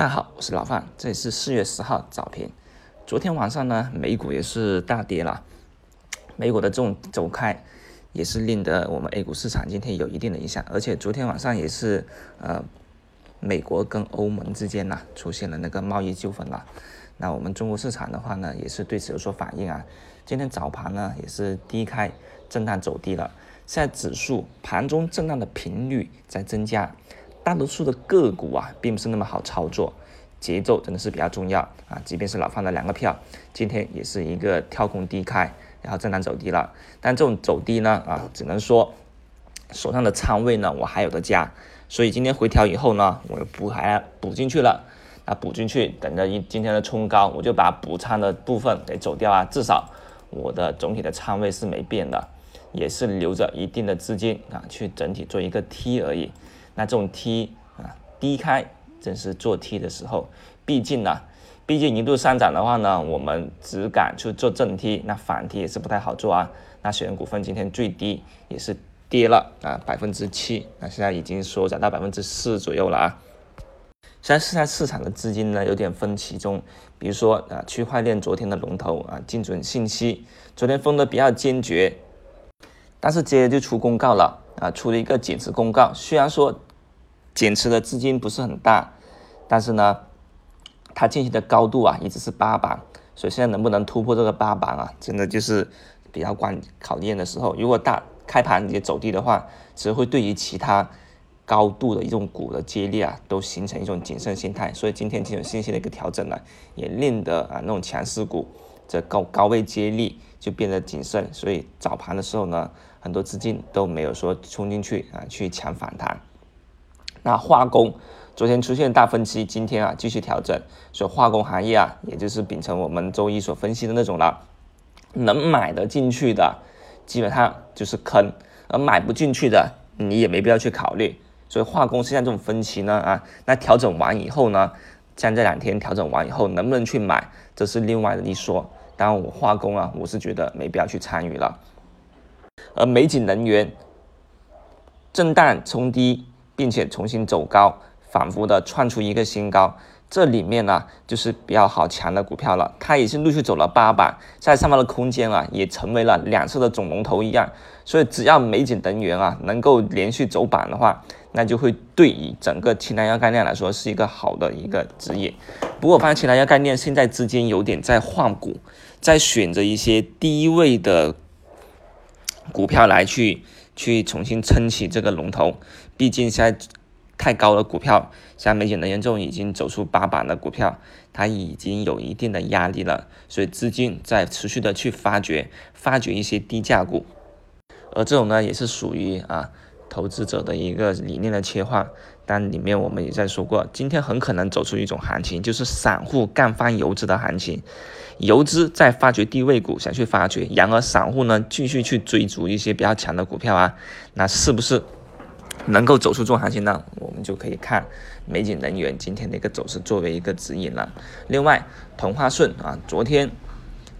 大家好，我是老范，这里是四月十号早评。昨天晚上呢，美股也是大跌了，美股的这种走开也是令得我们 A 股市场今天有一定的影响，而且昨天晚上也是呃，美国跟欧盟之间呢出现了那个贸易纠纷了。那我们中国市场的话呢，也是对此有所反应啊。今天早盘呢也是低开震荡走低了，现在指数盘中震荡的频率在增加。大多数的个股啊，并不是那么好操作，节奏真的是比较重要啊。即便是老范的两个票，今天也是一个跳空低开，然后震荡走低了。但这种走低呢，啊，只能说手上的仓位呢，我还有的加，所以今天回调以后呢，我又补还补进去了。那补进去，等着一今天的冲高，我就把补仓的部分给走掉啊。至少我的总体的仓位是没变的，也是留着一定的资金啊，去整体做一个 T 而已。那这种 T 啊低开正是做 T 的时候，毕竟呢，毕竟一度上涨的话呢，我们只敢去做正 T，那反 T 也是不太好做啊。那雪人股份今天最低也是跌了啊百分之七，那现在已经缩窄到百分之四左右了啊。现在是在市场的资金呢有点分歧中，比如说啊区块链昨天的龙头啊精准信息昨天封的比较坚决，但是接着就出公告了。啊，出了一个减持公告，虽然说减持的资金不是很大，但是呢，它进行的高度啊一直是八板，所以现在能不能突破这个八板啊，真的就是比较关考验的时候。如果大开盘也走低的话，只会对于其他高度的一种股的接力啊，都形成一种谨慎心态。所以今天这种信息的一个调整呢，也令得啊那种强势股这高高位接力就变得谨慎。所以早盘的时候呢。很多资金都没有说冲进去啊，去抢反弹。那化工昨天出现大分歧，今天啊继续调整，所以化工行业啊，也就是秉承我们周一所分析的那种了，能买得进去的基本上就是坑，而买不进去的你也没必要去考虑。所以化工现在这种分歧呢啊，那调整完以后呢，像这两天调整完以后能不能去买，这是另外的一说。当然我化工啊，我是觉得没必要去参与了。而美景能源震荡冲低，并且重新走高，反复的创出一个新高。这里面呢，就是比较好强的股票了。它也是陆续走了八板，在上方的空间啊，也成为了两侧的总龙头一样。所以，只要美景能源啊能够连续走板的话，那就会对于整个氢燃料概念来说是一个好的一个指引。不过，发现氢燃料概念现在资金有点在换股，在选择一些低位的。股票来去去重新撑起这个龙头，毕竟现在太高的股票，像美景能源这种已经走出八板的股票，它已经有一定的压力了，所以资金在持续的去发掘发掘一些低价股，而这种呢也是属于啊投资者的一个理念的切换。但里面我们也在说过，今天很可能走出一种行情，就是散户干翻游资的行情。游资在发掘低位股，想去发掘，然而散户呢继续去追逐一些比较强的股票啊，那是不是能够走出这种行情呢？我们就可以看美景能源今天的一个走势作为一个指引了。另外，同花顺啊，昨天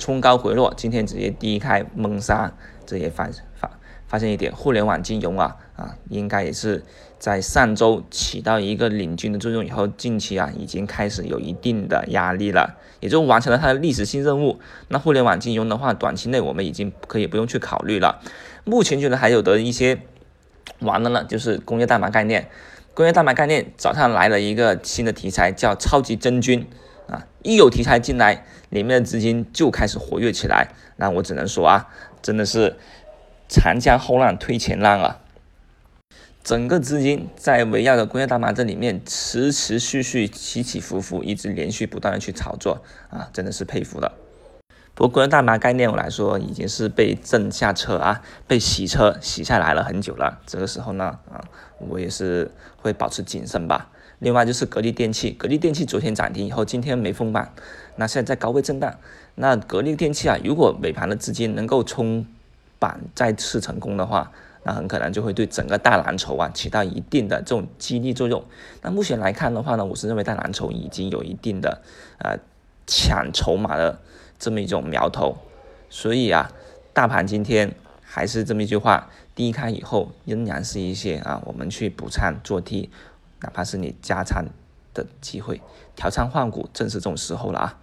冲高回落，今天直接低开闷杀，这也发发。发现一点，互联网金融啊啊，应该也是在上周起到一个领军的作用以后，近期啊已经开始有一定的压力了，也就完成了它的历史性任务。那互联网金融的话，短期内我们已经可以不用去考虑了。目前觉得还有的一些完了呢，就是工业大麻概念。工业大麻概念早上来了一个新的题材，叫超级真菌啊，一有题材进来，里面的资金就开始活跃起来。那我只能说啊，真的是。长江后浪推前浪啊！整个资金在围绕着工业大麻这里面持持续续起起伏伏，一直连续不断的去炒作啊，真的是佩服了。不过工业大麻概念我来说已经是被震下车啊，被洗车洗下来了很久了。这个时候呢啊，我也是会保持谨慎吧。另外就是格力电器，格力电器昨天涨停以后，今天没封板，那现在在高位震荡。那格力电器啊，如果尾盘的资金能够冲。板再次成功的话，那很可能就会对整个大蓝筹啊起到一定的这种激励作用。那目前来看的话呢，我是认为大蓝筹已经有一定的呃抢筹码的这么一种苗头。所以啊，大盘今天还是这么一句话，低开以后仍然是一些啊我们去补仓做 T，哪怕是你加仓的机会，调仓换股正是这种时候了啊。